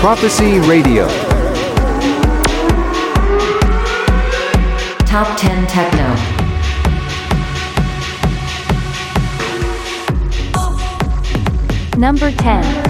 Prophecy Radio. Top 10 Techno. Number 10.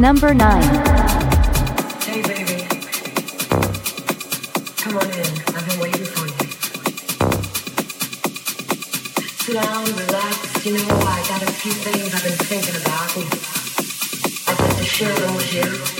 Number 9. Hey, baby. Come on in. I've been waiting for you. Sit down, relax. You know, I got a few things I've been thinking about. I'd like to share them with you.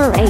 Number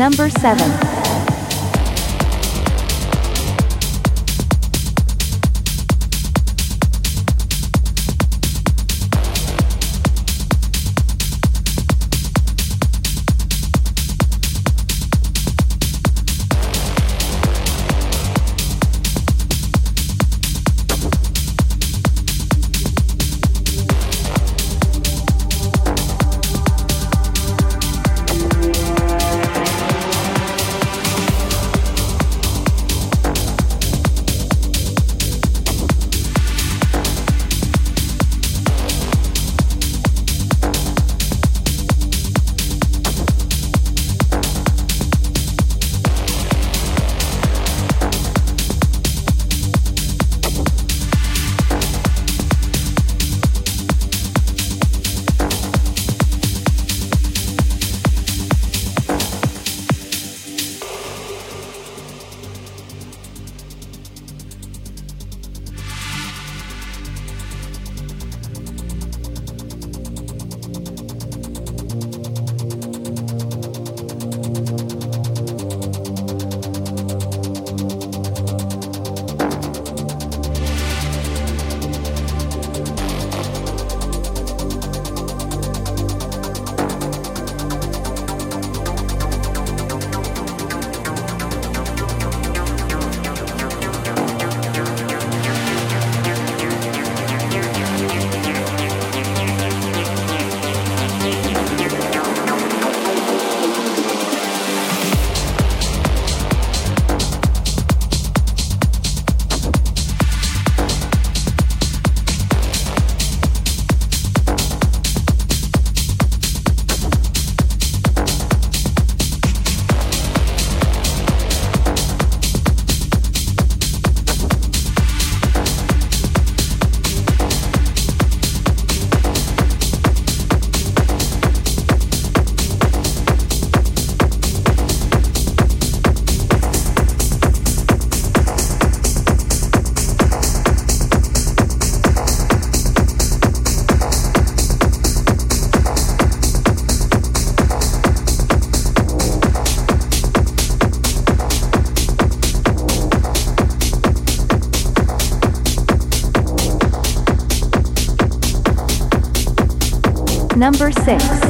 Number 7. Number 6.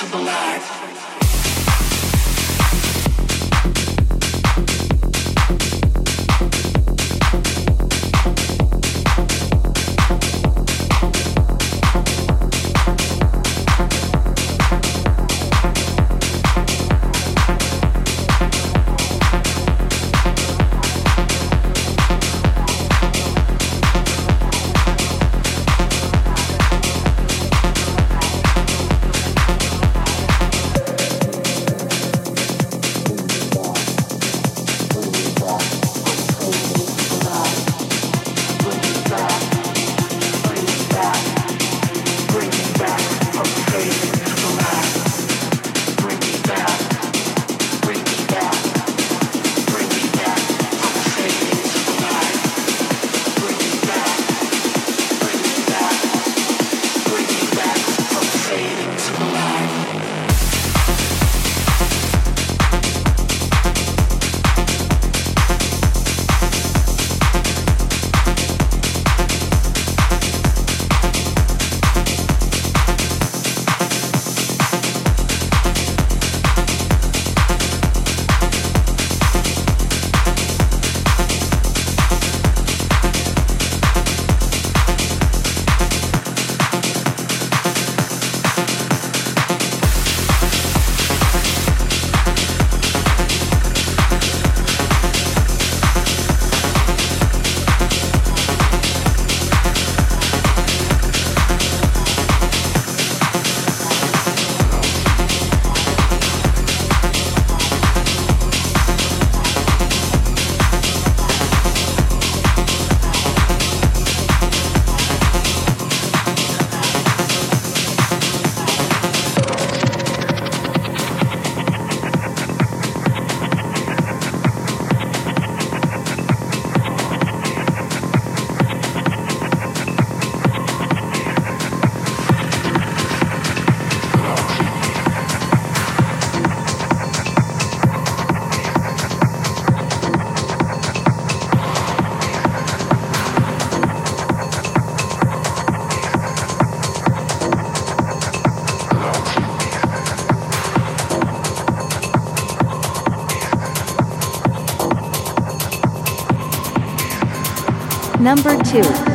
possible life. Number 2.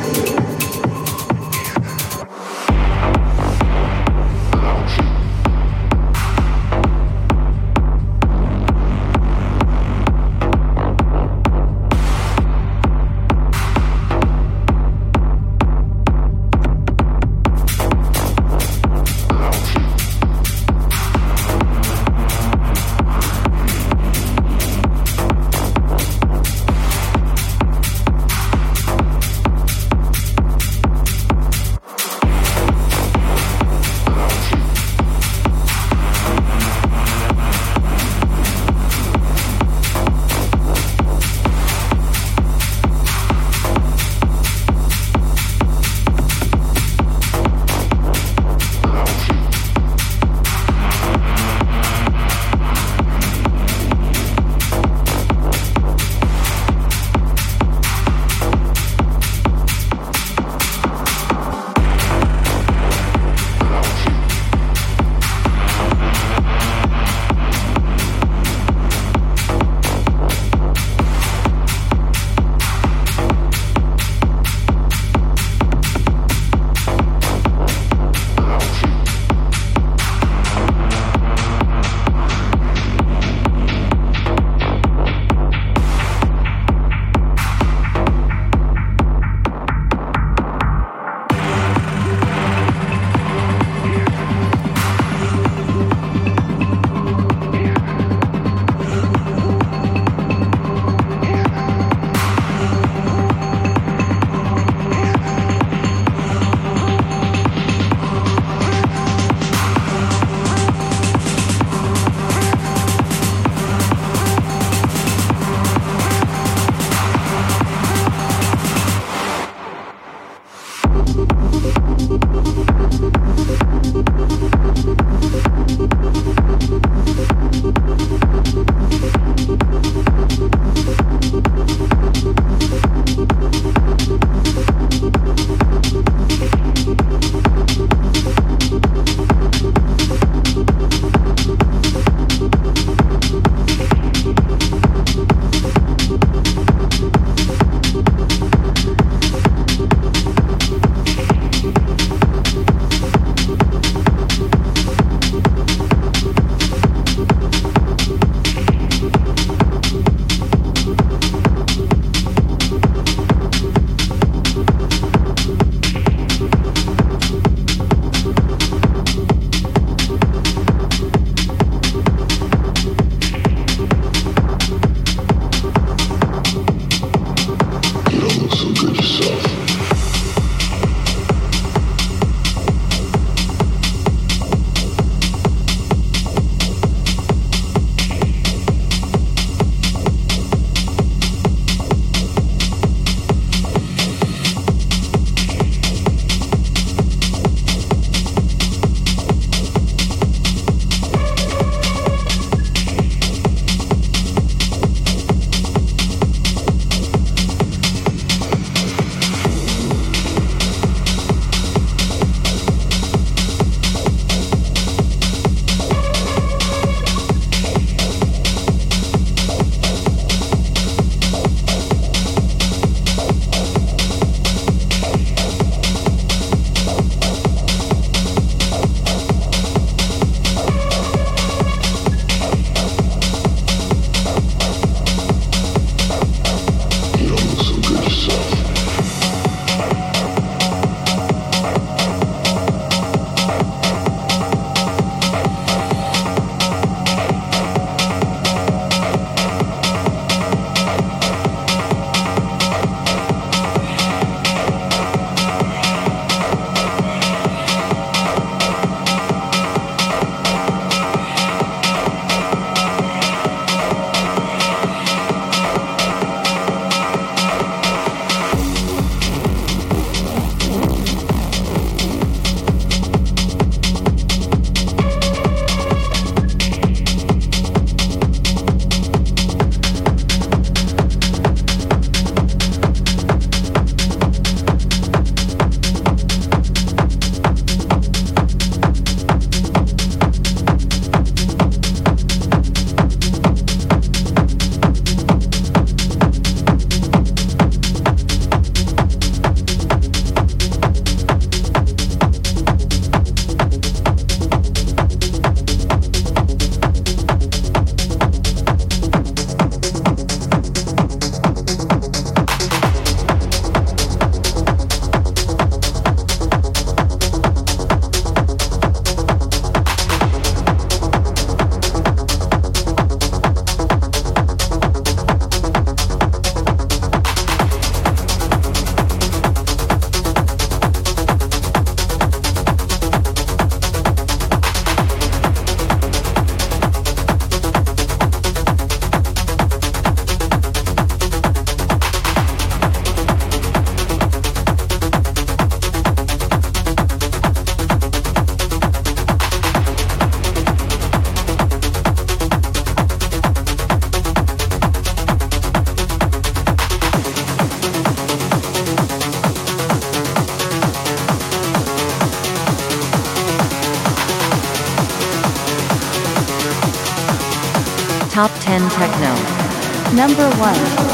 Number 1.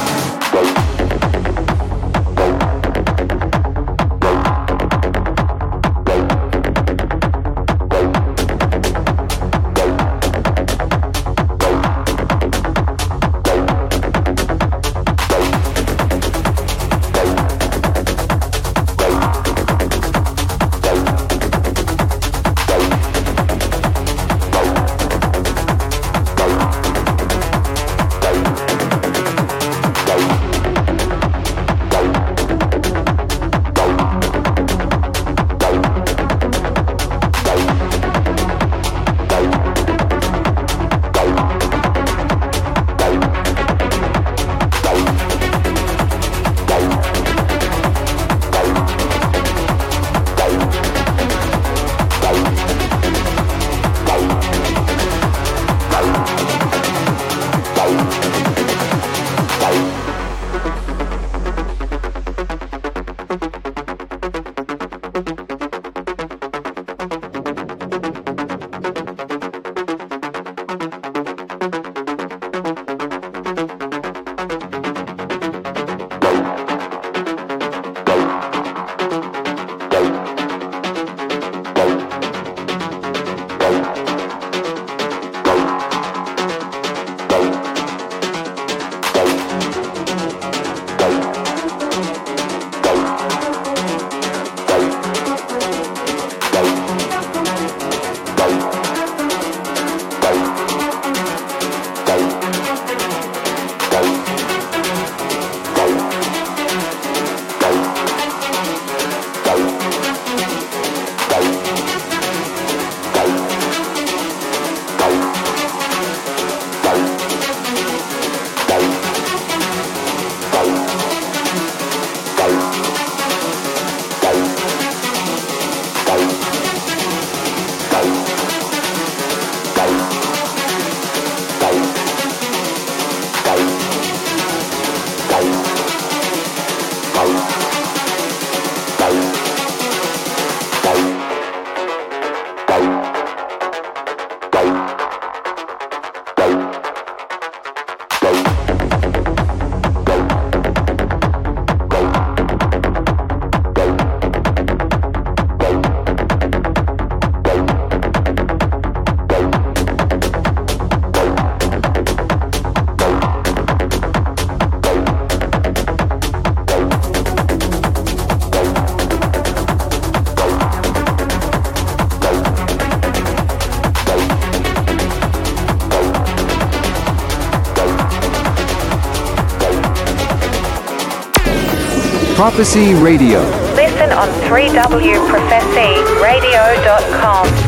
Prophecy Radio. Listen on 3wprophecyradio.com.